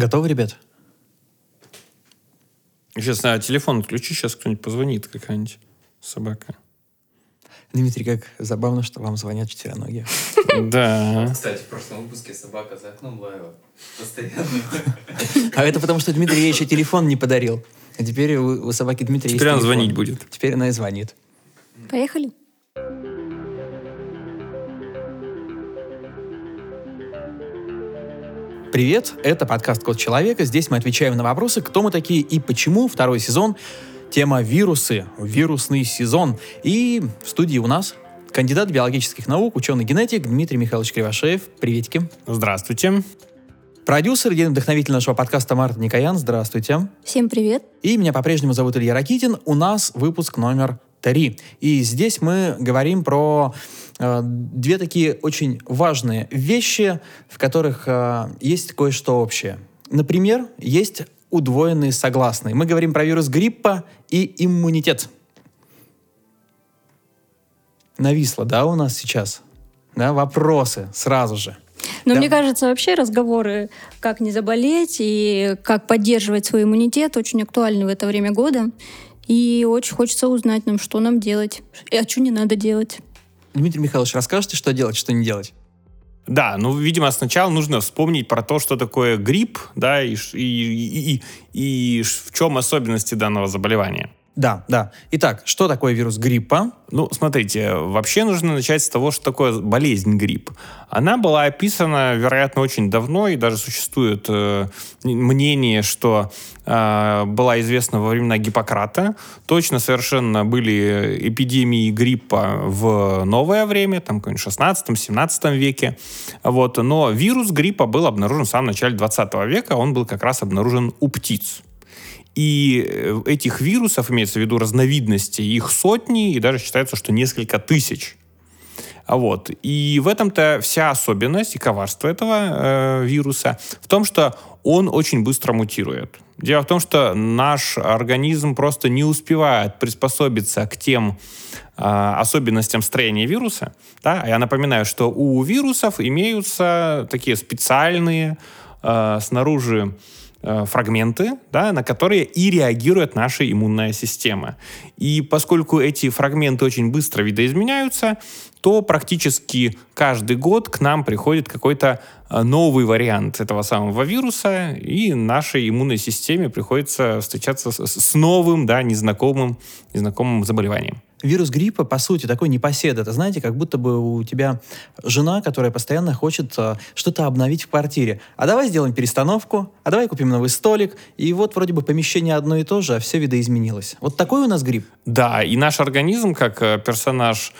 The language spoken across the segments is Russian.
Готовы, ребят? Сейчас на телефон отключи, сейчас кто-нибудь позвонит, какая-нибудь собака. Дмитрий, как забавно, что вам звонят четвероногие. Да. Кстати, в прошлом выпуске собака за окном лаяла. Постоянно. А это потому, что Дмитрий ей еще телефон не подарил. А теперь у, у собаки Дмитрия Теперь есть она телефон. звонить будет. Теперь она и звонит. Поехали. Привет, это подкаст «Код человека». Здесь мы отвечаем на вопросы, кто мы такие и почему. Второй сезон. Тема вирусы, вирусный сезон. И в студии у нас кандидат биологических наук, ученый-генетик Дмитрий Михайлович Кривошеев. Приветики. Здравствуйте. Продюсер, день вдохновитель нашего подкаста Марта Никоян. Здравствуйте. Всем привет. И меня по-прежнему зовут Илья Ракитин. У нас выпуск номер три. И здесь мы говорим про э, две такие очень важные вещи, в которых э, есть кое-что общее. Например, есть удвоенные согласные. Мы говорим про вирус гриппа и иммунитет. Нависло, да, у нас сейчас? Да, вопросы сразу же. Но Да. мне кажется, вообще разговоры, как не заболеть и как поддерживать свой иммунитет, очень актуальны в это время года. И очень хочется узнать нам, что нам делать, и а что не надо делать. Дмитрий Михайлович, расскажете, что делать, что не делать? Да, ну, видимо, сначала нужно вспомнить про то, что такое грипп, да, и, и, и, и- и в чем особенности данного заболевания. Да, да. Итак, что такое вирус гриппа? Ну, смотрите, вообще нужно начать с того, что такое болезнь грипп. Она была описана, вероятно, очень давно, и даже существует э, мнение, что э, была известна во времена Гиппократа. Точно совершенно были эпидемии гриппа в новое время, там, в 16-17 веке. Вот. Но вирус гриппа был обнаружен в самом начале 20 века, он был как раз обнаружен у птиц. И э, этих вирусов, имеется в виду разновидностей, их сотни, и даже считается, что несколько тысяч. А Вот. И в этом-то вся особенность и коварство этого э, вируса в том, что он очень быстро мутирует. Дело в том, что наш организм просто не успевает приспособиться к тем э, особенностям строения вируса. Да? Я напоминаю, что у вирусов имеются такие специальные э, снаружи фрагменты, да, на которые и реагирует наша иммунная система. И поскольку эти фрагменты очень быстро видоизменяются, то практически каждый год к нам приходит какой-то э, новый вариант этого самого вируса, и нашей иммунной системе приходится встречаться с новым, да, незнакомым, незнакомым заболеванием. Вирус гриппа, по сути, такой непоседа. Это, знаете, как будто бы у тебя жена, которая постоянно хочет э, что-то обновить в квартире. А давай сделаем перестановку, а давай купим новый столик. И вот вроде бы помещение одно и то же, а все видоизменилось. Вот такой у нас грипп. Да, и наш организм, как э, персонаж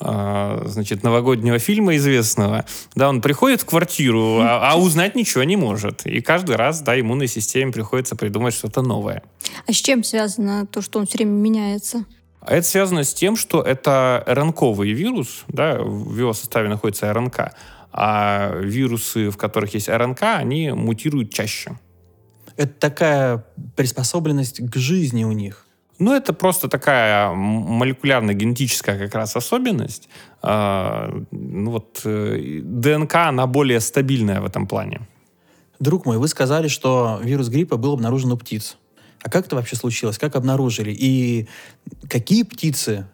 э, значит, новогоднего фильма известного, да, он приходит в квартиру, а, а узнать ничего не может. И каждый раз, да, иммунной системе приходится придумать что-то новое. А с чем связано то, что он все время меняется? А это связано с тем, что это РНКовый вирус, да, в его составе находится РНК, а вирусы, в которых есть РНК, они мутируют чаще. Это такая приспособленность к жизни у них. Ну, это просто такая молекулярно-генетическая как раз особенность. А, ну, вот э, ДНК, она более стабильная в этом плане. Друг мой, вы сказали, что вирус гриппа был обнаружен у птиц. А как это вообще случилось? Как обнаружили? И какие птицы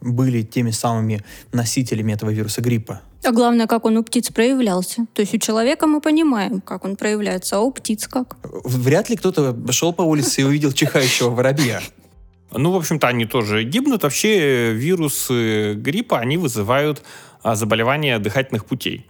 были теми самыми носителями этого вируса гриппа? А главное, как он у птиц проявлялся. То есть у человека мы понимаем, как он проявляется, а у птиц как? Вряд ли кто-то шел по улице и увидел чихающего воробья. Ну, в общем-то, они тоже гибнут. Вообще вирусы гриппа, они вызывают а, заболевания дыхательных путей.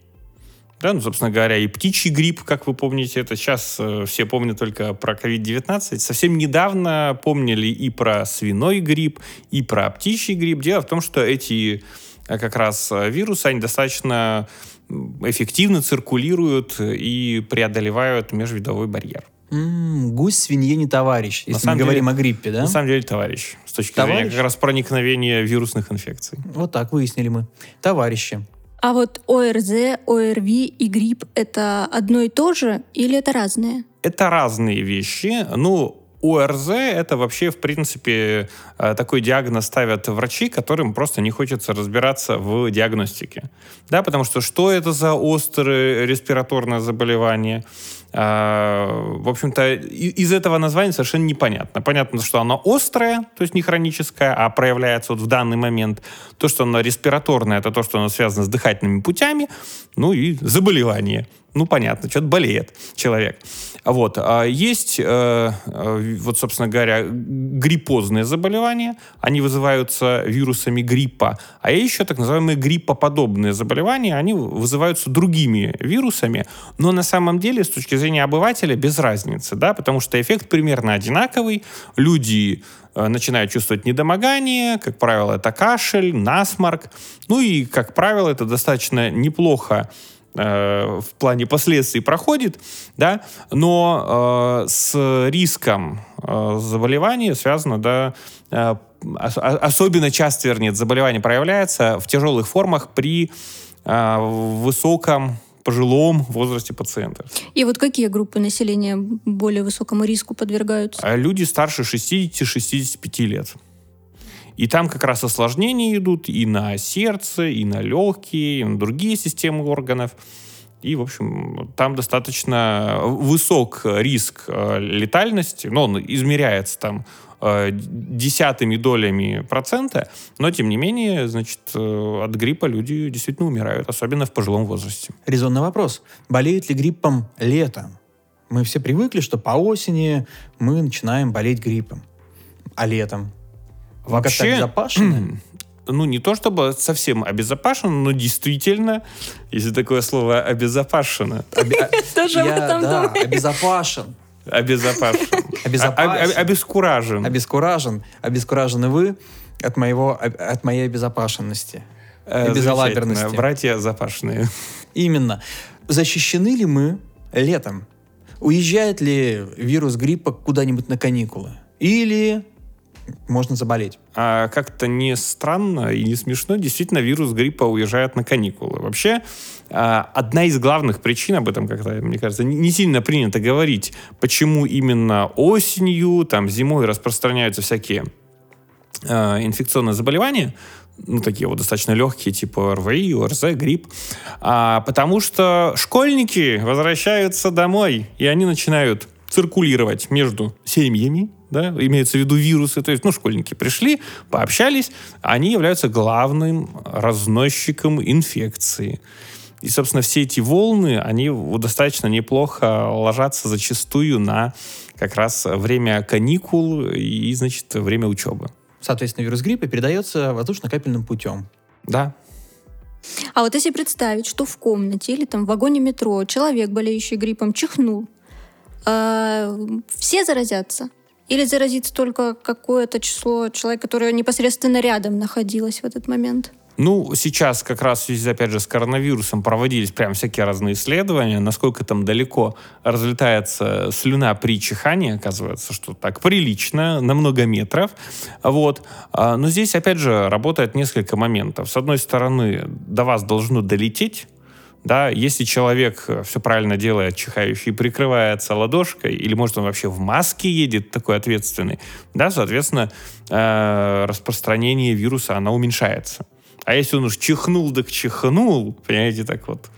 Да, ну, собственно говоря, и птичий грипп, как вы помните, это сейчас э, все помнят только про COVID-19. Совсем недавно помнили и про свиной грипп, и про птичий грипп. Дело в том, что эти э, как раз э, вирусы, они достаточно эффективно циркулируют и преодолевают межвидовой барьер. М, гусь свинье не товарищ, На если мы самом говорим деле- о гриппе, да? На самом деле, товарищ, с точки зрения Товарищ? как раз проникновения вирусных инфекций. Вот так выяснили мы. Товарищи. А вот ОРЗ, ОРВИ и грипп — это одно и то же или это разные? Это разные вещи. Ну, ОРЗ это вообще, в принципе, э, такой диагноз ставят врачи, которым просто не хочется разбираться в диагностике. Да, потому что что это за острое респираторное заболевание? В общем-то, из этого названия совершенно непонятно. Понятно, что оно острое, то есть не хроническое, а проявляется вот в данный момент. То, что оно респираторное, это то, что оно связано с дыхательными путями, ну и заболевание ну, понятно, что-то болеет человек. Вот. А есть, э, э, вот, собственно говоря, гриппозные заболевания. Они вызываются вирусами гриппа. А еще так называемые гриппоподобные заболевания. Они вызываются другими вирусами. Но на самом деле, с точки зрения обывателя, без разницы. Да? Потому что эффект примерно одинаковый. Люди э, начинают чувствовать недомогание, как правило, это кашель, насморк. Ну и, как правило, это достаточно неплохо в плане последствий проходит, да, но э, с риском э, заболевания связано, да, э, особенно часто, вернее, заболевание проявляется в тяжелых формах при э, высоком пожилом возрасте пациента. И вот какие группы населения более высокому риску подвергаются? Люди старше 60-65 лет. И там как раз осложнения идут и на сердце, и на легкие, и на другие системы органов. И, в общем, там достаточно высок риск э, летальности, но он измеряется там э, десятыми долями процента, но, тем не менее, значит, э, от гриппа люди действительно умирают, особенно в пожилом возрасте. Резонный вопрос. Болеют ли гриппом летом? Мы все привыкли, что по осени мы начинаем болеть гриппом. А летом? Вообще, обезопашены? ну, не то чтобы совсем обезопашено, но действительно, если такое слово обезопашено. Тоже об этом Да, обезопашен. Обезопашен. Обезопашен. Обескуражен. Обескуражен. Обескуражены вы от, моего, от моей обезопашенности. Э, безалаберности. Братья запашенные. Именно. Защищены ли мы летом? Уезжает ли вирус гриппа куда-нибудь на каникулы? Или можно заболеть. А как-то не странно и не смешно, действительно, вирус гриппа уезжает на каникулы. Вообще, а, одна из главных причин, об этом как-то, мне кажется, не сильно принято говорить, почему именно осенью, там, зимой распространяются всякие а, инфекционные заболевания, ну, такие вот достаточно легкие, типа РВИ, ОРЗ, грипп, а, потому что школьники возвращаются домой, и они начинают циркулировать между семьями, да, имеется в виду вирусы, то есть, ну, школьники пришли, пообщались, они являются главным разносчиком инфекции. И, собственно, все эти волны, они достаточно неплохо ложатся зачастую на как раз время каникул и, значит, время учебы. Соответственно, вирус гриппа передается воздушно-капельным путем. Да. А вот если представить, что в комнате или там в вагоне метро человек, болеющий гриппом, чихнул, э, все заразятся? Или заразится только какое-то число человек, которое непосредственно рядом находилось в этот момент? Ну, сейчас как раз в связи, опять же, с коронавирусом проводились прям всякие разные исследования, насколько там далеко разлетается слюна при чихании, оказывается, что так прилично, на много метров. Вот. А, но здесь, опять же, работает несколько моментов. С одной стороны, до вас должно долететь да, если человек э, все правильно делает, чихающий, прикрывается ладошкой, или, может, он вообще в маске едет, такой ответственный, да, соответственно, э, распространение вируса, оно уменьшается. А если он уж чихнул, так чихнул, понимаете, так вот,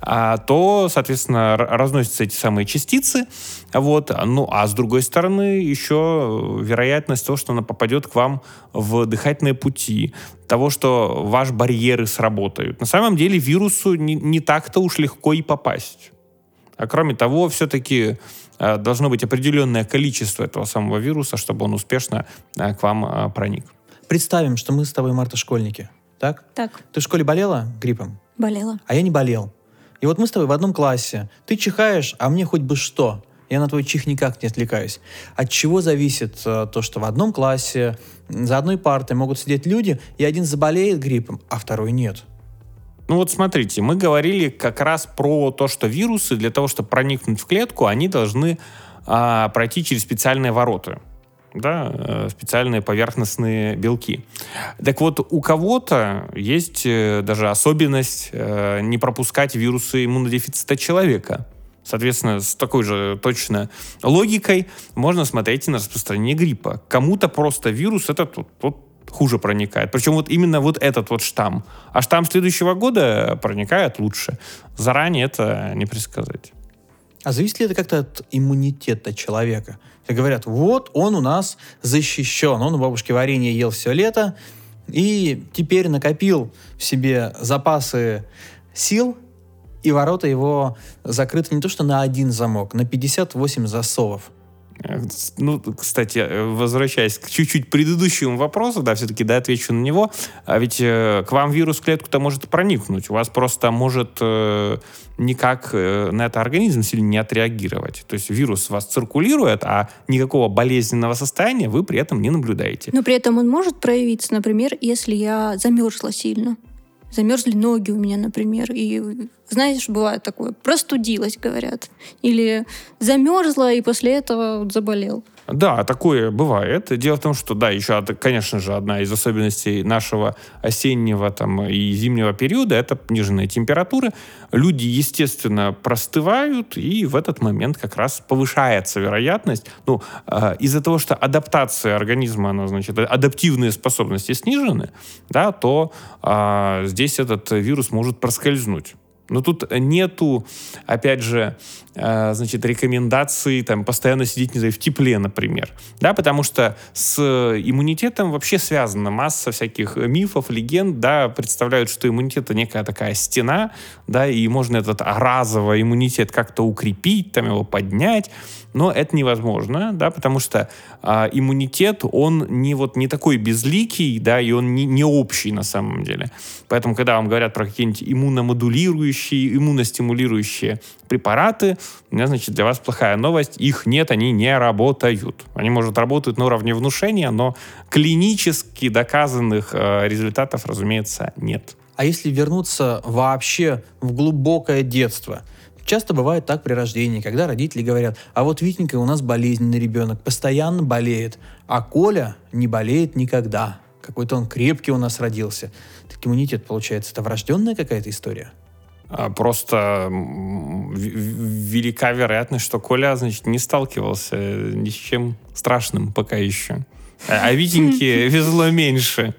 а, то, соответственно, разносятся эти самые частицы. Вот. Ну, а с другой стороны, еще вероятность того, что она попадет к вам в дыхательные пути, того, что ваши барьеры сработают. На самом деле вирусу не, не так-то уж легко и попасть. А кроме того, все-таки э, должно быть определенное количество этого самого вируса, чтобы он успешно э, к вам э, проник. Представим, что мы с тобой, Марта, школьники. Так? Так. Ты в школе болела гриппом? Болела. А я не болел. И вот мы с тобой в одном классе. Ты чихаешь, а мне хоть бы что. Я на твой чих никак не отвлекаюсь. От чего зависит э, то, что в одном классе за одной партой могут сидеть люди, и один заболеет гриппом, а второй нет? Ну вот смотрите, мы говорили как раз про то, что вирусы для того, чтобы проникнуть в клетку, они должны а, пройти через специальные ворота да, э, специальные поверхностные белки. Так вот, у кого-то есть э, даже особенность э, не пропускать вирусы иммунодефицита человека. Соответственно, с такой же точно логикой можно смотреть на распространение гриппа. Кому-то просто вирус этот вот, вот хуже проникает. Причем вот именно вот этот вот штамм. А штамм следующего года проникает лучше. Заранее это не предсказать. А зависит ли это как-то от иммунитета человека? Говорят, вот он у нас защищен, он у бабушки варенье ел все лето, и теперь накопил в себе запасы сил, и ворота его закрыты не то что на один замок, на 58 засовов. Э, ну, кстати, э, возвращаясь к чуть-чуть предыдущему вопросу, да, все-таки, да, отвечу на него. А ведь э, к вам вирус в клетку-то может проникнуть. У вас просто может э, никак э, на это организм сильно не отреагировать. То есть вирус у вас циркулирует, а никакого болезненного состояния вы при этом не наблюдаете. Но при этом он может проявиться, например, если я замерзла сильно. Замерзли ноги у меня, например. И знаешь, бывает такое, простудилась, говорят. Или замерзла, и после этого заболел. Да, такое бывает. Дело в том, что, да, еще, конечно же, одна из особенностей нашего осеннего там, и зимнего периода — это пониженные температуры. Люди, естественно, простывают, и в этот момент как раз повышается вероятность. Ну, э, из-за того, что адаптация организма, она, значит, адаптивные способности снижены, да, то э, здесь этот вирус может проскользнуть. Но тут нету, опять же, значит, рекомендаций там постоянно сидеть, не знаю, в тепле, например. Да, потому что с иммунитетом вообще связана масса всяких мифов, легенд, да, представляют, что иммунитет это некая такая стена, да, и можно этот разовый иммунитет как-то укрепить, там его поднять, но это невозможно, да, потому что а, иммунитет, он не вот не такой безликий, да, и он не, не общий на самом деле. Поэтому, когда вам говорят про какие-нибудь иммуномодулирующие, иммуностимулирующие препараты, значит, для вас плохая новость, их нет, они не работают. Они, может, работают на уровне внушения, но клинически доказанных э, результатов, разумеется, нет. А если вернуться вообще в глубокое детство – Часто бывает так при рождении, когда родители говорят, а вот Витенька у нас болезненный ребенок, постоянно болеет, а Коля не болеет никогда. Какой-то он крепкий у нас родился. Так иммунитет, получается, это врожденная какая-то история? А, просто велика вероятность, что Коля, значит, не сталкивался ни с чем страшным пока еще. А, а Витеньке везло меньше.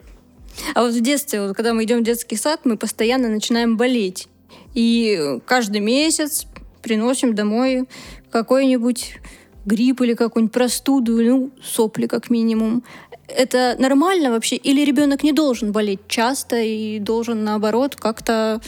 А вот в детстве, вот, когда мы идем в детский сад, мы постоянно начинаем болеть. И каждый месяц приносим домой какой-нибудь грипп или какую-нибудь простуду, ну, сопли как минимум. Это нормально вообще? Или ребенок не должен болеть часто и должен, наоборот, как-то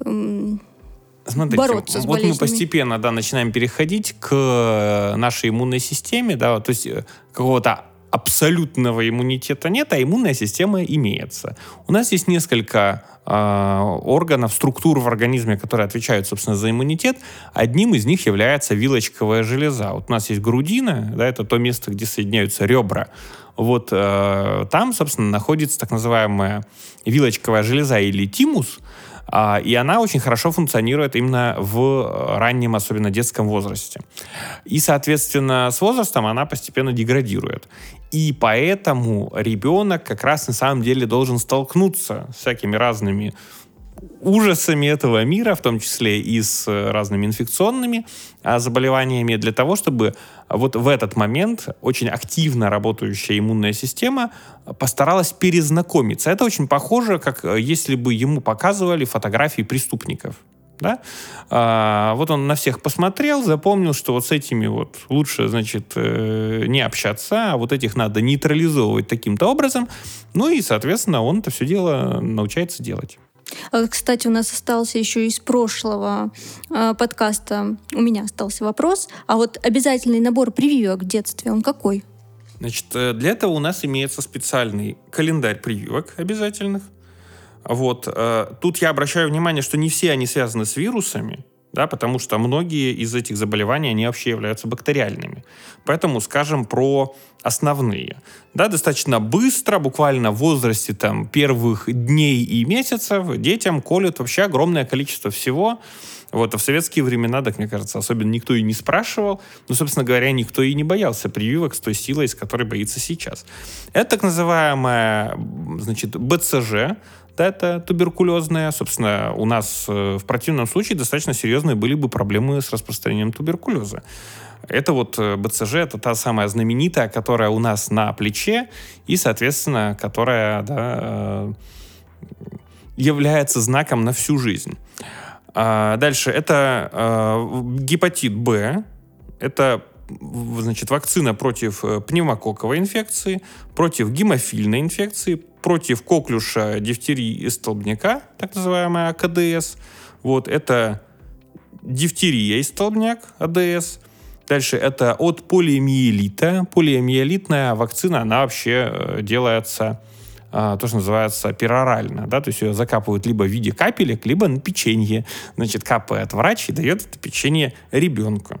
Смотрите, бороться с вот болезнями. мы постепенно да, начинаем переходить к нашей иммунной системе, да, то есть э, какого-то абсолютного иммунитета нет, а иммунная система имеется. У нас есть несколько э, органов, структур в организме, которые отвечают, собственно, за иммунитет. Одним из них является вилочковая железа. Вот у нас есть грудина, да, это то место, где соединяются ребра. Вот э, там, собственно, находится так называемая вилочковая железа или тимус, и она очень хорошо функционирует именно в раннем, особенно детском возрасте. И, соответственно, с возрастом она постепенно деградирует. И поэтому ребенок как раз на самом деле должен столкнуться с всякими разными ужасами этого мира, в том числе и с э, разными инфекционными а, заболеваниями, для того, чтобы вот в этот момент очень активно работающая иммунная система постаралась перезнакомиться. Это очень похоже, как э, если бы ему показывали фотографии преступников. Да? А, вот он на всех посмотрел, запомнил, что вот с этими вот лучше, значит, э, не общаться, а вот этих надо нейтрализовывать таким-то образом. Ну и, соответственно, он это все дело научается делать. А кстати, у нас остался еще из прошлого э, подкаста, у меня остался вопрос, а вот обязательный набор прививок в детстве, он какой? Значит, э, для этого у нас имеется специальный календарь прививок обязательных. Вот. Э, тут я обращаю внимание, что не все они связаны с вирусами, да, потому что многие из этих заболеваний, они вообще являются бактериальными. Поэтому скажем про основные. Да, достаточно быстро, буквально в возрасте там, первых дней и месяцев детям колют вообще огромное количество всего. Вот, а в советские времена, так мне кажется, особенно никто и не спрашивал. Ну, собственно говоря, никто и не боялся прививок с той силой, с которой боится сейчас. Это так называемая, значит, БЦЖ, это туберкулезная. Собственно, у нас э, в противном случае достаточно серьезные были бы проблемы с распространением туберкулеза. Это вот э, БЦЖ, это та самая знаменитая, которая у нас на плече и, соответственно, которая да, э, является знаком на всю жизнь. А, дальше, это гепатит Б, это значит, вакцина против э, пневмококковой инфекции, против гемофильной инфекции, против коклюша, дифтерии и столбняка, так называемая КДС. Вот, это дифтерия и столбняк, АДС. Дальше это от полиомиелита. Полиомиелитная вакцина, она вообще э, делается а, то, что называется перорально, да, то есть ее закапывают либо в виде капелек, либо на печенье. Значит, капает врач и дает это печенье ребенку.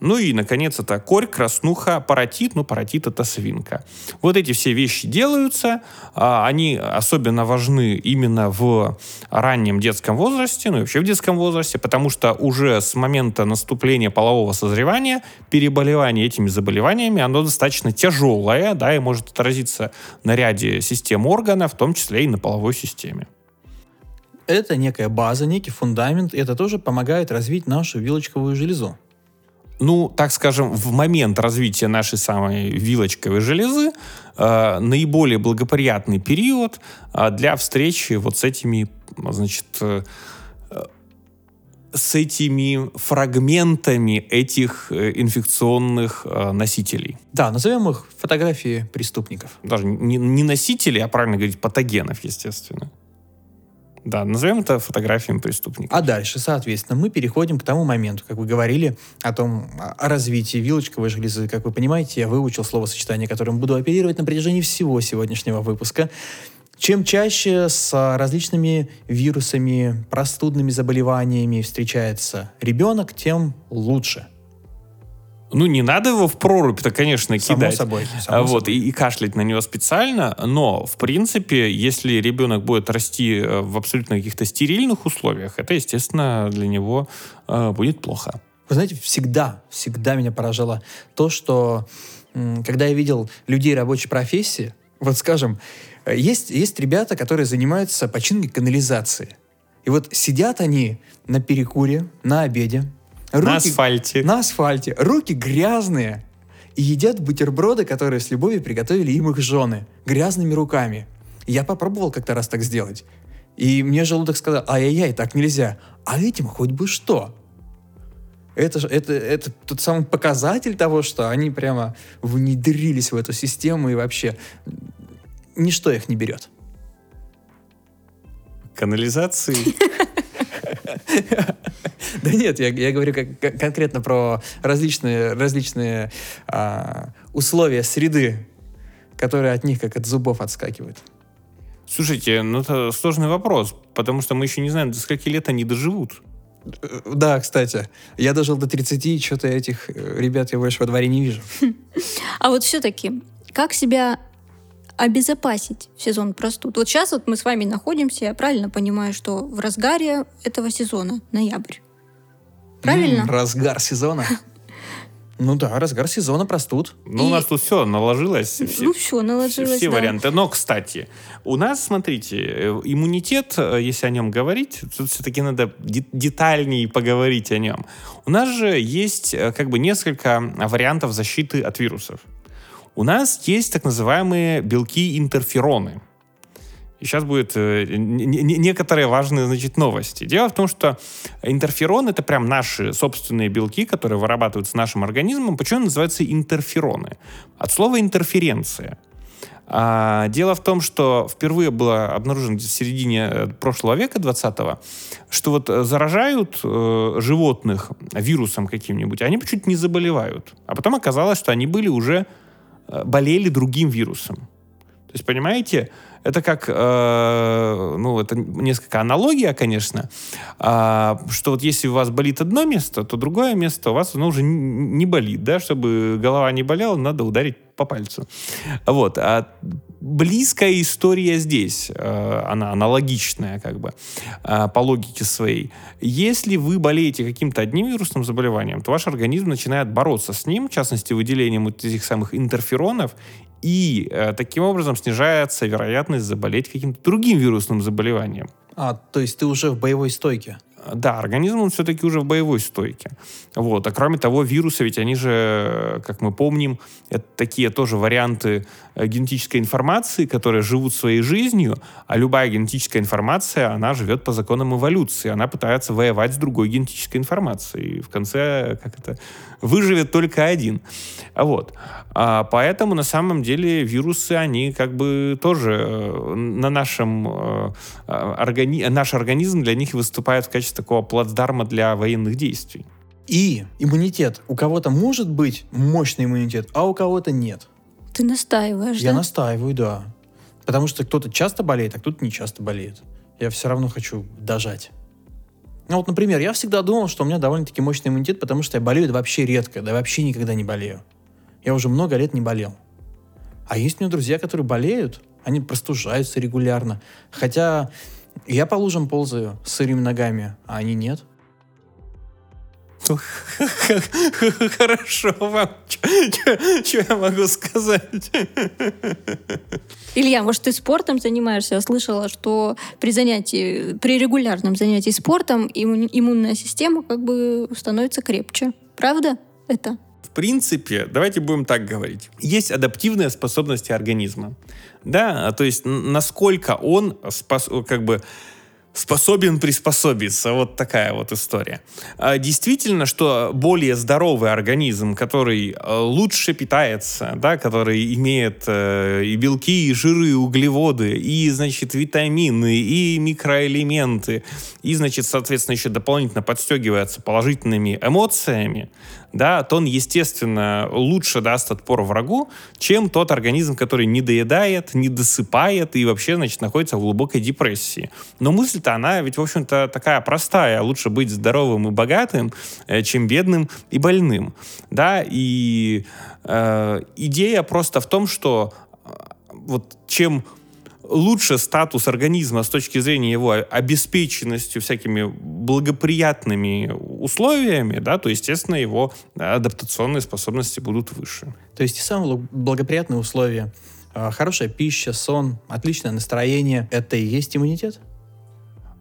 Ну и, наконец, это корь, краснуха, паротит. Ну, паротит — это свинка. Вот эти все вещи делаются. а, Они особенно важны именно в раннем детском возрасте, ну и вообще в детском возрасте, потому что уже с момента наступления полового созревания переболевание этими заболеваниями, оно достаточно тяжелое, да, и может отразиться на ряде систем органов, в том числе и на половой системе. Это некая база, некий фундамент, и это тоже помогает развить нашу вилочковую железу. Ну, так скажем, в момент развития нашей самой вилочковой железы э, наиболее благоприятный период э, для встречи вот с этими, значит, э, с этими фрагментами этих э, инфекционных э, носителей. Да, назовем их фотографии преступников. Даже не, не носителей, а правильно говорить, патогенов, естественно. Да, назовем это фотографиями преступников. А дальше, соответственно, мы переходим к тому моменту, как вы говорили о том, о развитии вилочковой железы. Как вы понимаете, я выучил словосочетание, которым буду оперировать на протяжении всего сегодняшнего выпуска. Чем чаще с различными вирусами, простудными заболеваниями встречается ребенок, тем лучше. Ну, не надо его в прорубь-то, конечно, Само кидать. собой. А само вот, собой. и, и кашлять на него специально, но, в принципе, если ребенок будет расти э, в абсолютно каких-то стерильных условиях, это, естественно, для него э, будет плохо. Вы знаете, всегда, всегда меня поражало то, что когда я видел людей рабочей профессии, вот скажем, э, есть, есть ребята, которые занимаются починкой канализации. И вот сидят они на перекуре, на обеде. На асфальте. На асфальте. Руки грязные. И едят бутерброды, которые с любовью приготовили им их жены. Грязными руками. Я попробовал как-то раз так сделать. И мне желудок сказал, ай-яй-яй, так нельзя. А этим хоть бы что. Это, это, это тот самый показатель того, что они прямо внедрились в эту систему и вообще ничто их не берет. Канализации. Да нет, я, я говорю как- как- конкретно про различные, различные а, условия среды, которые от них как от зубов отскакивают. Слушайте, ну это сложный вопрос, потому что мы еще не знаем, до скольки лет они доживут. Э, Да, кстати, я дожил до 30, и что-то этих э, ребят я больше во дворе не вижу. А вот все-таки, как себя обезопасить в сезон простуд? Вот сейчас вот мы с вами находимся, я правильно понимаю, что в разгаре этого сезона, ноябрь. Правильно? М, разгар сезона. Ну да, разгар сезона простуд. Ну, у И- нас тут все наложилось. все- ну все, наложилось. все да. варианты. Но, кстати, у нас, смотрите, э, иммунитет, э, если о нем говорить, тут все-таки надо де- детальнее поговорить о нем. У нас же есть э, как бы несколько вариантов защиты от вирусов. У нас есть так называемые белки-интерфероны. И сейчас будет э, некоторые важные, значит, новости. Дело в том, что интерферон это прям наши собственные белки, которые вырабатываются нашим организмом. Почему называются интерфероны? От слова интерференция. А, дело в том, что впервые было обнаружено в середине э, прошлого века, 20-го, что вот э, заражают э, животных вирусом каким-нибудь, а они почему-то не заболевают. А потом оказалось, что они были уже болели другим вирусом. То есть, понимаете, это как, э, ну, это несколько аналогия, конечно, а, что вот если у вас болит одно место, то другое место у вас оно уже не болит, да, чтобы голова не болела, надо ударить по пальцу. Вот. А близкая история здесь, э, она аналогичная, как бы, э, по логике своей. Если вы болеете каким-то одним вирусным заболеванием, то ваш организм начинает бороться с ним, в частности, выделением вот этих самых интерферонов, и э, таким образом снижается вероятность заболеть каким-то другим вирусным заболеванием. А, то есть ты уже в боевой стойке. Да, организм, он все-таки уже в боевой стойке. Вот. А кроме того, вирусы, ведь они же, как мы помним, это такие тоже варианты э, генетической информации, которые живут своей жизнью, а любая генетическая информация, она живет по законам эволюции. Она пытается воевать с другой генетической информацией. И в конце, как это, выживет только один. А Вот. А поэтому, на самом деле, вирусы, они как бы тоже э, на нашем... э, органи... Наш организм для них выступает в качестве такого плацдарма для военных действий. И иммунитет. У кого-то может быть мощный иммунитет, а у кого-то нет. Ты настаиваешь, Я да? настаиваю, да. Потому что кто-то часто болеет, а кто-то не часто болеет. Я все равно хочу дожать. Ну вот, например, я всегда думал, что у меня довольно-таки мощный иммунитет, потому что я болею вообще редко, да вообще никогда не болею. Я уже много лет не болел. А есть у меня друзья, которые болеют, они простужаются регулярно. Хотя я по лужам ползаю с сырыми ногами, а они нет. Хорошо вам. Что я могу сказать? Илья, может, ты спортом занимаешься? Я слышала, что при занятии, при регулярном занятии спортом имму- иммунная система как бы становится крепче. Правда это? В принципе, давайте будем так говорить. Есть адаптивные способности организма. Да, то есть насколько он спос- как бы способен приспособиться. Вот такая вот история. А, Действительно, что более здоровый организм, который э, лучше питается, да, который имеет э, и белки, и жиры, и углеводы, и, значит, витамины, и микроэлементы, и, значит, соответственно, еще дополнительно подстегивается положительными эмоциями, да, то он, естественно, лучше даст отпор врагу, чем тот организм, который не доедает, не досыпает и вообще, значит, находится в глубокой депрессии. Но мысль-то, она ведь, в общем-то, такая простая. Лучше быть здоровым и богатым, э, чем бедным и больным. Да, и э, идея просто в том, что э, вот чем лучше статус организма с точки зрения его обеспеченностью всякими благоприятными условиями, да, то, естественно, его адаптационные способности будут выше. То есть те самые бл- благоприятные условия, а, хорошая пища, сон, отличное настроение, это и есть иммунитет?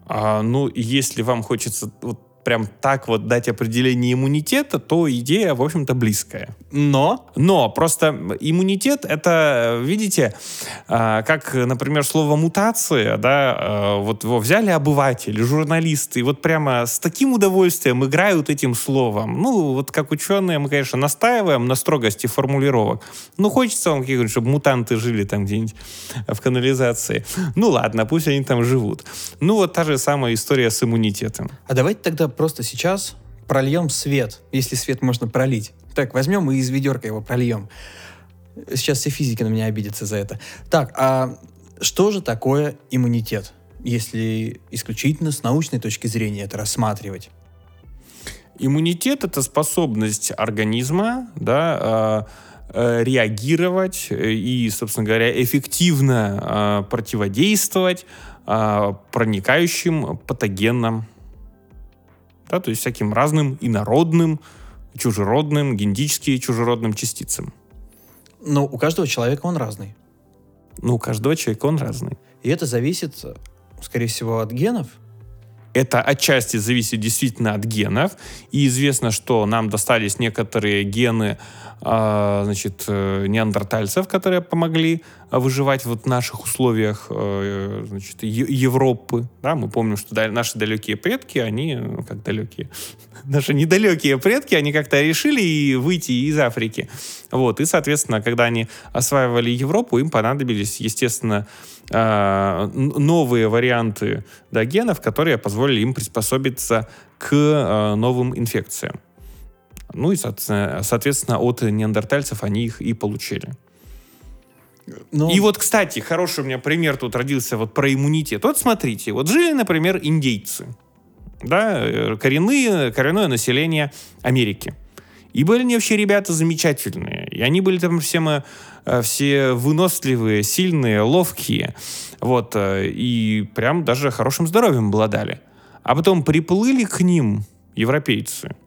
А, ну, если вам хочется вот прям так вот дать определение иммунитета, то идея, в общем-то, близкая. Но Но просто иммунитет это, видите, а, как, например, слово мутация, да, а, вот его взяли обыватели, журналисты, и вот прямо с таким удовольствием играют этим словом. Ну, вот как ученые мы, конечно, настаиваем на строгости формулировок. Ну, хочется вам, каких-нибудь, чтобы мутанты жили там где-нибудь в канализации. Ну, ладно, пусть они там живут. Ну, вот та же самая история с иммунитетом. А давайте тогда просто сейчас прольем свет, если свет можно пролить. Так, возьмем и из ведерка его прольем. Сейчас все физики на меня обидятся за это. Так, а что же такое иммунитет, если исключительно с научной точки зрения это рассматривать? Иммунитет это способность организма, да, э, э, реагировать и, собственно говоря, эффективно э, противодействовать э, проникающим патогенам, да, то есть всяким разным инородным, чужеродным, генетически чужеродным частицам. Но у каждого человека он разный. Ну, у каждого человека он разный. И это зависит, скорее всего, от генов. Это отчасти зависит действительно от генов. И известно, что нам достались некоторые гены а, значит, э, неандертальцев, которые помогли а, выживать вот в наших условиях э, значит, Европы. Да, мы помним, что наши далекие предки, они, ну, как далекие, наши недалекие предки, они как-то решили и выйти из Африки. Вот, и, соответственно, когда они осваивали Европу, им понадобились, естественно, новые варианты да, генов, которые позволили им приспособиться к а, новым инфекциям. Ну и, соответственно, от неандертальцев они их и получили. Но И вот, кстати, хороший у меня пример тут родился вот про иммунитет. Вот смотрите, вот жили, например, индейцы, да, э, коренные, коренное население Америки. И были они вообще ребята замечательные. И они были там все, мы, э, все выносливые, сильные, ловкие. Вот. э, И прям даже хорошим здоровьем обладали. А потом приплыли к ним европейцы.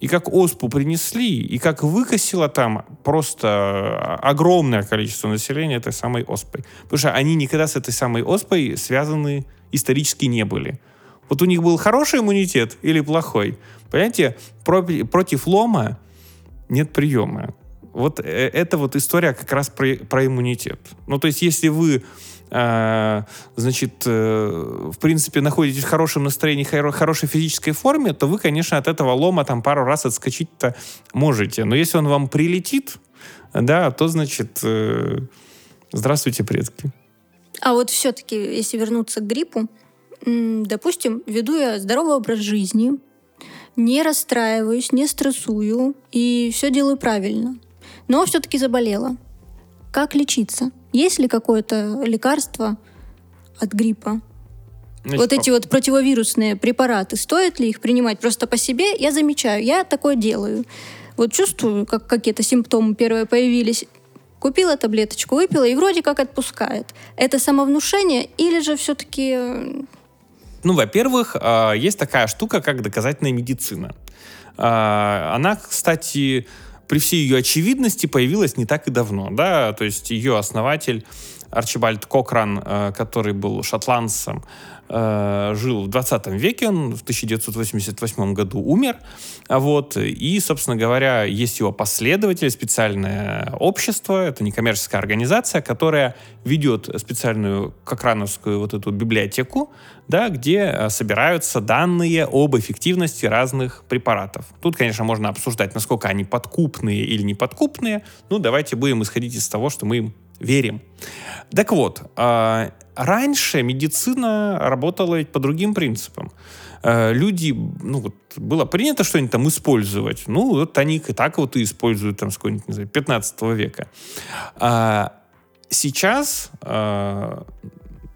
И как оспу принесли, и как выкосило там просто огромное количество населения этой самой оспой. Потому что они никогда с этой самой оспой связаны исторически не были. Вот у них был хороший иммунитет или плохой? Понимаете, про- против лома нет приема. Вот э, это вот история как раз про, про иммунитет. Ну, то есть, если вы, э, значит, э, в принципе, находитесь в хорошем настроении, хоро- хорошей физической форме, то вы, конечно, от этого лома там пару раз отскочить-то можете. Но если он вам прилетит, да, то, значит, здравствуйте, предки. А вот все-таки, если вернуться к гриппу, допустим, веду я здоровый образ жизни, не расстраиваюсь, не стрессую и все делаю правильно, но все-таки заболела. Как лечиться? Есть ли какое-то лекарство от гриппа? Значит, вот эти вот противовирусные препараты, стоит ли их принимать просто по себе? Я замечаю, я такое делаю. Вот чувствую, как какие-то симптомы первые появились. Купила таблеточку, выпила, и вроде как отпускает. Это самовнушение или же все-таки... Ну, во-первых, а, есть такая штука, как доказательная медицина. А, Она, кстати, при всей ее очевидности появилась не так и давно, да, то есть ее основатель Арчибальд Кокран, э, который был шотландцем, э, жил в 20 веке, он в 1988 году умер, а вот, и, собственно говоря, есть его последователь, специальное общество, это некоммерческая организация, которая ведет специальную кокрановскую вот эту библиотеку, да, где э, собираются данные об эффективности разных препаратов. Тут, конечно, можно обсуждать, насколько они подкупные или не подкупные, ну, давайте будем исходить из того, что мы им верим. Так вот, э, раньше медицина работала по другим принципам. Э, Люди, ну вот, было принято что-нибудь там использовать. Ну, вот они и так вот и используют там с какого-нибудь, не знаю, 15 века. А сейчас э,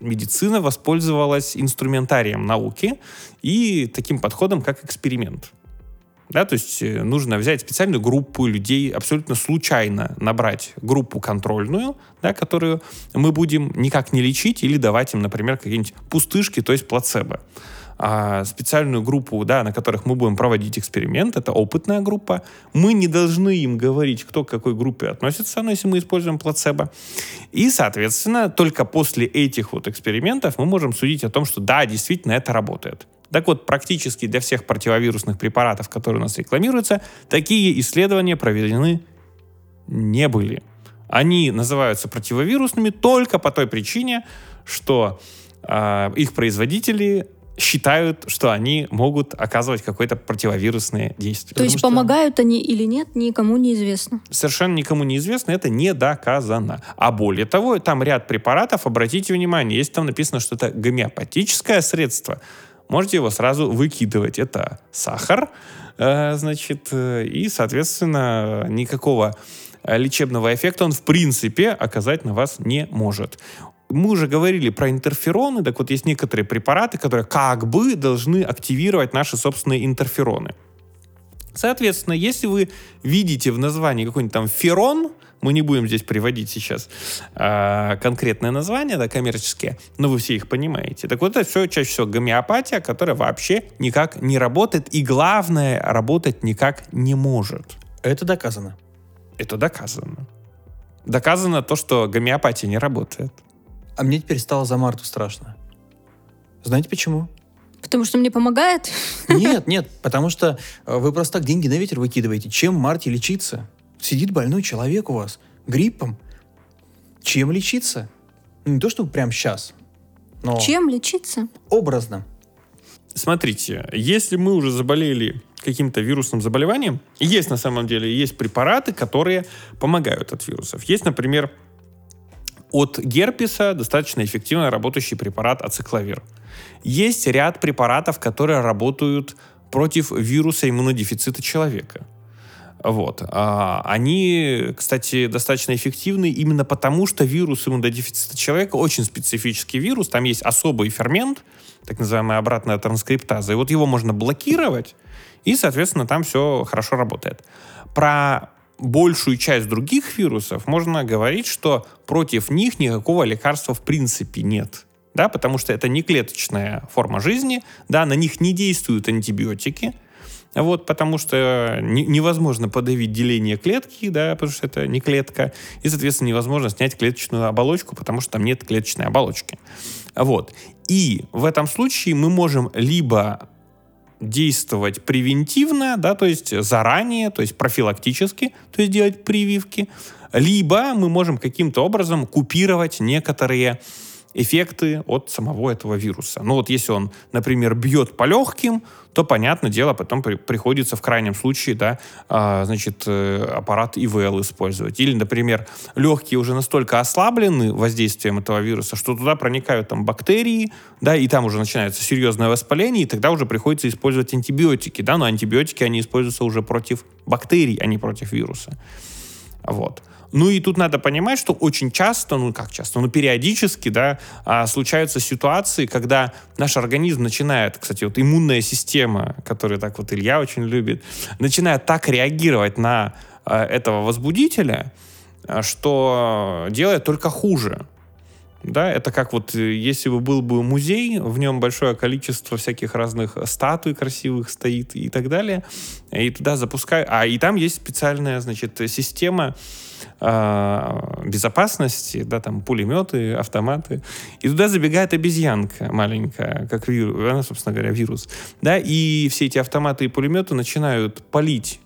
медицина воспользовалась инструментарием науки и таким подходом, как эксперимент. Да, то есть э, нужно взять специальную группу людей, абсолютно случайно набрать группу контрольную, да, которую мы будем никак не лечить или давать им, например, какие-нибудь пустышки, то есть плацебо. А специальную группу, да, на которых мы будем проводить эксперимент, это опытная группа. Мы не должны им говорить, кто к какой группе относится, но если мы используем плацебо. И, соответственно, только после этих вот экспериментов мы можем судить о том, что да, действительно это работает. Так вот, практически для всех противовирусных препаратов, которые у нас рекламируются, такие исследования проведены не были. Они называются противовирусными только по той причине, что э, их производители считают, что они могут оказывать какое-то противовирусное действие. То есть Потому что помогают они или нет, никому неизвестно. Совершенно никому не известно, это не доказано. А более того, там ряд препаратов, обратите внимание, если там написано, что это гомеопатическое средство, можете его сразу выкидывать. Это сахар, э, значит, э, и, соответственно, никакого лечебного эффекта он в принципе оказать на вас не может. Мы уже говорили про интерфероны, так вот есть некоторые препараты, которые как бы должны активировать наши собственные интерфероны. Соответственно, если вы видите в названии какой-нибудь там ферон, мы не будем здесь приводить сейчас э, конкретное название, да, коммерческие, но вы все их понимаете. Так вот, это все чаще всего гомеопатия, которая вообще никак не работает, и главное, работать никак не может. Это доказано. Это доказано. Доказано то, что гомеопатия не работает. А мне теперь стало за Марту страшно. Знаете почему? Потому что мне помогает. Нет, нет, потому что э, вы просто так деньги на ветер выкидываете. Чем Марте лечиться? Сидит больной человек у вас гриппом. Чем лечиться? Ну, Не то, чтобы прямо сейчас, но Чем лечиться? образно. Смотрите, если мы уже заболели каким-то вирусным заболеванием, есть на самом деле есть препараты, которые помогают от вирусов. Есть, например, от герпеса достаточно эффективно работающий препарат ацикловир. Есть ряд препаратов, которые работают против вируса иммунодефицита человека. Вот. А, Они, кстати, достаточно эффективны именно потому, что вирус иммунодефицита человека очень специфический вирус. Там есть особый фермент, так называемая обратная транскриптаза. И вот его можно блокировать, и, соответственно, там все хорошо работает. Про большую часть других вирусов можно говорить, что против них никакого лекарства в принципе нет. Да, потому что это не клеточная форма жизни, да, на них не действуют антибиотики, вот, потому что не- невозможно подавить деление клетки, да, потому что это не клетка, и, соответственно, невозможно снять клеточную оболочку, потому что там нет клеточной оболочки. Вот. И в этом случае мы можем либо действовать превентивно, да, то есть заранее, то есть профилактически, то есть делать прививки, либо мы можем каким-то образом купировать некоторые эффекты от самого этого вируса. Ну вот если он, например, бьет по легким, то, понятное дело, потом при, приходится в крайнем случае, да, а, значит, э, аппарат ИВЛ использовать. Или, например, легкие уже настолько ослаблены воздействием этого вируса, что туда проникают там бактерии, да, и там уже начинается серьезное воспаление, и тогда уже приходится использовать антибиотики, да, но антибиотики, они используются уже против бактерий, а не против вируса. Вот. Ну и тут надо понимать, что очень часто, ну как часто, ну периодически, да, а, случаются ситуации, когда наш организм начинает, кстати, вот иммунная система, которую так вот Илья очень любит, начинает так реагировать на а, этого возбудителя, а, что делает только хуже. Да, это как вот, э, если бы был бы музей, в нем большое количество всяких разных статуй красивых стоит и так далее, и туда запускают, а и там есть специальная, значит, система, э, безопасности, да, там пулеметы, автоматы. И туда забегает обезьянка маленькая, как вирус, она, собственно говоря, вирус. Да, и все эти автоматы и пулеметы начинают палить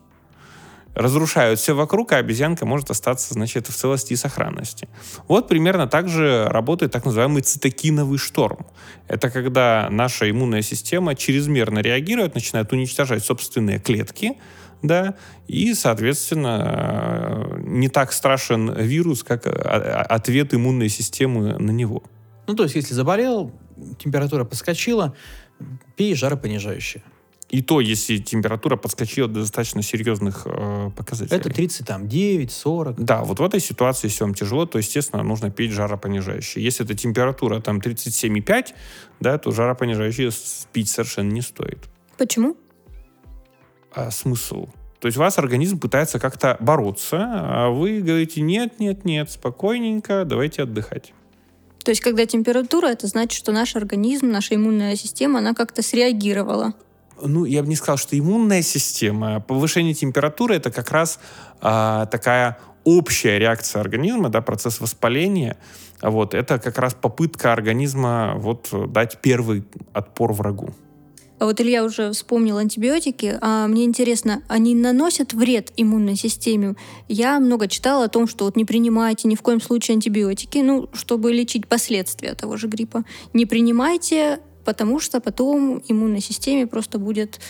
разрушают все вокруг, а обезьянка может остаться, значит, в целости и сохранности. Вот примерно так же работает так называемый цитокиновый шторм. Это когда наша иммунная система чрезмерно реагирует, начинает уничтожать собственные клетки, да, и, соответственно, не так страшен вирус, как ответ иммунной системы на него. Ну, то есть, если заболел, температура подскочила, пей жаропонижающее. И то, если температура подскочила до достаточно серьезных э, показателей. Это 30, там, 9, 40. Да, вот в этой ситуации, если вам тяжело, то, естественно, нужно пить жаропонижающее. Если это температура там 37,5, да, то жаропонижающее пить совершенно не стоит. Почему? а, смысл? То есть у вас организм пытается как-то бороться, а вы говорите, нет, нет, нет, спокойненько, давайте отдыхать. То есть, когда температура, это значит, что наш организм, наша иммунная система, она как-то среагировала. Ну, я бы не сказал, что иммунная система. Повышение температуры это как раз а, такая общая реакция организма, да, процесс воспаления. Вот, это как раз попытка организма вот дать первый отпор врагу. А вот Илья уже вспомнил антибиотики. А мне интересно, они наносят вред иммунной системе? Я много читала о том, что вот не принимайте ни в коем случае антибиотики, ну, чтобы лечить последствия того же гриппа. Не принимайте, потому что потом иммунной системе просто будет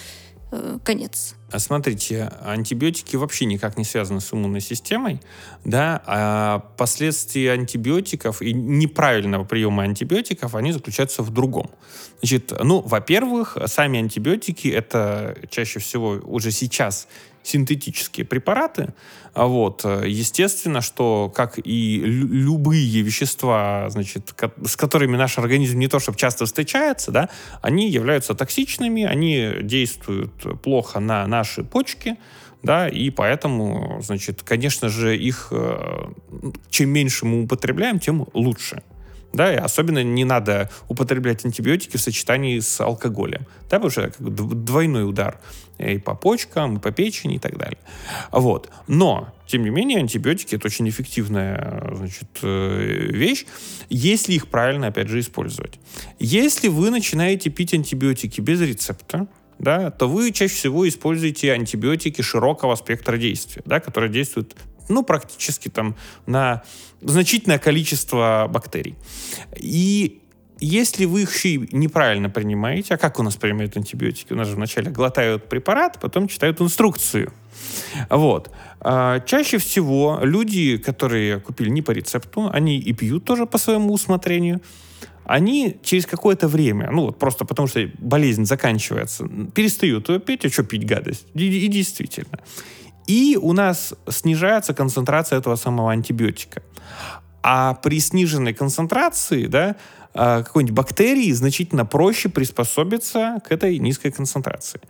э, конец. А смотрите, антибиотики вообще никак не связаны с иммунной системой, да, а последствия антибиотиков и неправильного приема антибиотиков, они заключаются в другом. Значит, ну, во-первых, сами антибиотики это чаще всего уже сейчас синтетические препараты. А вот. Естественно, что, как и любые вещества, значит, с которыми наш организм не то чтобы часто встречается, да, они являются токсичными, они действуют плохо на наши почки, да, и поэтому, значит, конечно же, их э, чем меньше мы употребляем, тем лучше. Да, и особенно не надо употреблять антибиотики в сочетании с алкоголем. Потому что как двойной удар и по почкам, и по печени и так далее. Вот. Но, тем не менее, антибиотики это очень эффективная значит, э, вещь, если их правильно, опять же, использовать. Если вы начинаете пить антибиотики без рецепта, да, то вы чаще всего используете антибиотики широкого спектра действия, да, которые действуют ну, практически там на значительное количество бактерий. И если вы их еще неправильно принимаете, а как у нас принимают антибиотики? У нас же вначале глотают препарат, потом читают инструкцию. Вот. А, чаще всего люди, которые купили не по рецепту, они и пьют тоже по своему усмотрению, они через какое-то время, ну вот просто потому что болезнь заканчивается, перестают пить, а что пить гадость? И, и действительно. И у нас снижается концентрация этого самого антибиотика. А при сниженной концентрации, да, а, какой-нибудь бактерии значительно проще приспособиться к этой низкой концентрации.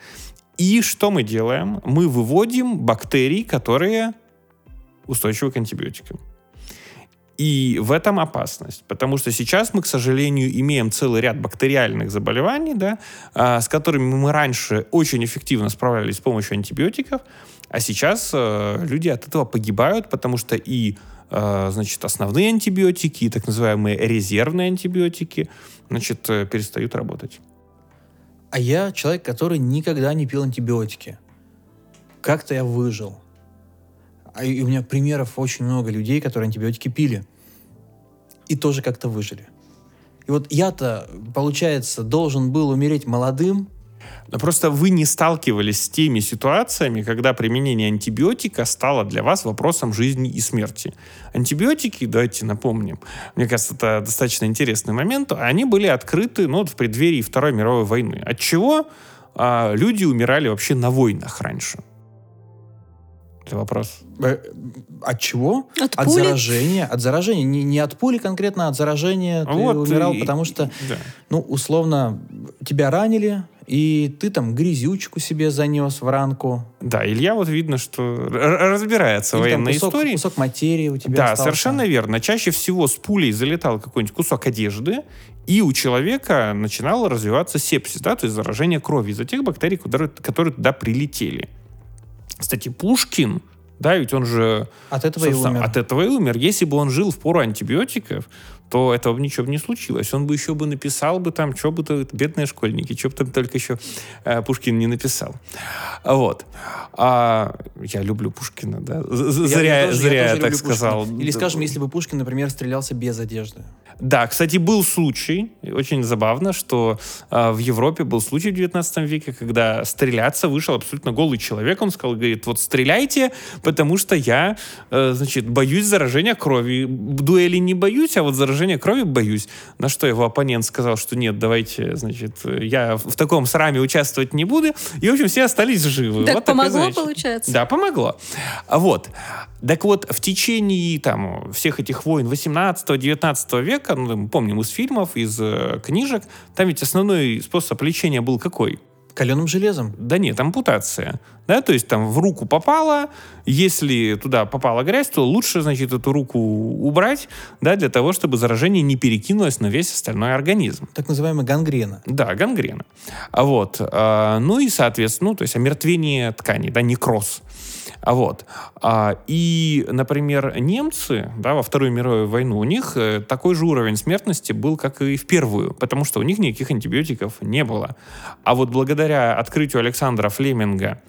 И что мы делаем? Мы выводим бактерии, которые устойчивы к антибиотикам. И в этом опасность, потому что сейчас мы, к сожалению, имеем целый ряд бактериальных заболеваний, да, а, с которыми мы раньше очень эффективно справлялись с помощью антибиотиков, а сейчас э, люди от этого погибают, потому что и э, значит, основные антибиотики и так называемые резервные антибиотики, значит, э, перестают работать. А я человек, который никогда не пил антибиотики. Как-то я выжил. А и у меня примеров очень много людей, которые антибиотики пили. И тоже как-то выжили. И вот я-то, получается, должен был умереть молодым, Но просто вы не сталкивались с теми ситуациями, когда применение антибиотика стало для вас вопросом жизни и смерти. Антибиотики, давайте напомним, мне кажется, это достаточно интересный момент, они были открыты ну, вот в преддверии Второй мировой войны. От чего а, люди умирали вообще на войнах раньше? Это вопрос. Э, От чего? От от пули? заражения. От заражения. Не, не от пули конкретно, а от заражения ты Вот умирал, и- потому что, да. ну, условно, тебя ранили, и ты там грязючку себе занес в ранку. Да, Илья вот видно, что разбирается в Или военной кусок, истории. кусок материи у тебя Да, остался. совершенно верно. Чаще всего с пулей залетал какой-нибудь кусок одежды, и у человека начинало развиваться сепсис, да, то есть заражение крови из-за тех бактерий, которые, которые туда прилетели. Кстати, Пушкин, да, ведь он же От этого и умер. от этого и умер. Если бы он жил в пору антибиотиков, то этого бы ничего бы не случилось. Он бы еще бы написал бы там, что бы то бедные школьники, что бы там только еще э, Пушкин не написал. Вот. А, я люблю Пушкина, да. Я- Зря, я тоже- зря я, тоже так Пушкина. сказал. Или, скажем, если бы Пушкин, например, стрелялся без одежды. Да, кстати, был случай, очень забавно, что э, в Европе был случай в 19 веке, когда стреляться вышел абсолютно голый человек. Он сказал, говорит, вот стреляйте, потому что я, э, значит, боюсь заражения крови. Дуэли не боюсь, а вот заражения крови боюсь. На что его оппонент сказал, что нет, давайте, значит, я в таком сраме участвовать не буду. И, в общем, все остались живы. Так Вот помогло, значит, получается? да, помогло. А Вот. Так вот, в течение там, всех этих войн 18-19 века, ну, мы помним из фильмов, из э, книжек, там ведь основной способ лечения был какой? Каленым железом. Да нет, ампутация. Да, то есть там в руку попало, если туда попала грязь, то лучше, значит, эту руку убрать, да, для того, чтобы заражение не перекинулось на весь остальной организм. Так называемая гангрена. Да, гангрена. А вот, а, ну и, соответственно, ну, то есть омертвение тканей, да, некроз. А вот. А, и, например, немцы, да, во Вторую мировую войну, у них э, такой же уровень смертности был, как и в Первую, потому что у них никаких антибиотиков не было. А вот благодаря открытию Александра Флеминга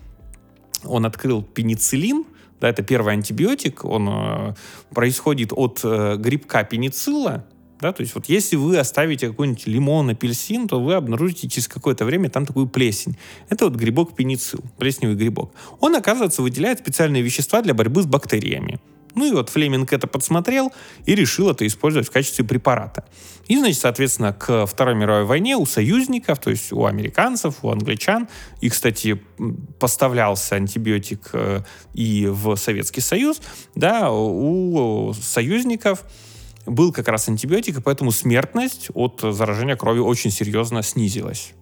он открыл пенициллин, да, это первый антибиотик, он э, происходит от э, грибка пеницилла, да, то есть вот если вы оставите какой-нибудь лимон, апельсин, то вы обнаружите через какое-то время там такую плесень. Это вот грибок пеницилл, плесневый грибок. Он, оказывается, выделяет специальные вещества для борьбы с бактериями. Ну и вот Флеминг это подсмотрел и решил это использовать в качестве препарата. И, значит, соответственно, к Второй мировой войне у союзников, то есть у американцев, у англичан, и, кстати, поставлялся антибиотик э, и в Советский Союз, да, у союзников был как раз антибиотик, и поэтому смертность от заражения крови очень серьезно снизилась.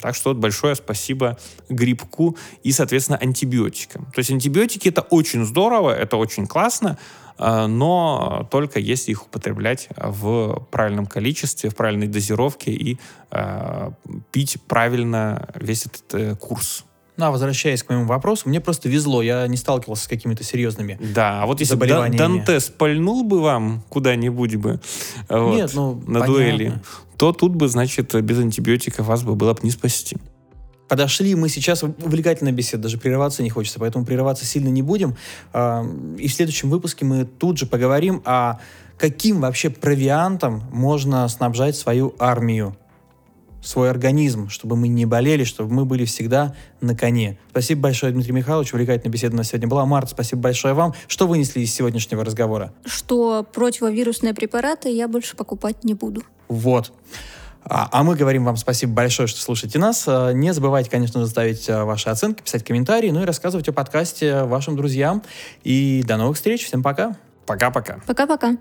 Так что большое спасибо грибку и, соответственно, антибиотикам. То есть антибиотики это очень здорово, это очень классно, э, но только если их употреблять в правильном количестве, в правильной дозировке и э, пить правильно весь этот э, курс. Ну, а возвращаясь к моему вопросу, мне просто везло, я не сталкивался с какими-то серьезными. Да, а вот если бы Данте спальнул бы вам куда-нибудь бы вот, Нет, ну, на понятно. дуэли, то тут бы, значит, без антибиотиков вас бы было бы не спасти. Подошли мы сейчас, увлекательная беседа, даже прерываться не хочется, поэтому прерываться сильно не будем. А, И в следующем выпуске мы тут же поговорим о каким вообще провиантом можно снабжать свою армию, свой организм, чтобы мы не болели, чтобы мы были всегда на коне. Спасибо большое, Дмитрий Михайлович. Увлекательная беседа у нас сегодня была. Марта, спасибо большое вам. Что вынесли из сегодняшнего разговора? Что противовирусные препараты я больше покупать не буду. Вот. А, а мы говорим вам спасибо большое, что слушаете нас. А, Не забывайте, конечно, ставить а, ваши оценки, писать комментарии, ну и рассказывать о подкасте вашим друзьям. И до новых встреч. Всем пока. Пока-пока. Пока-пока.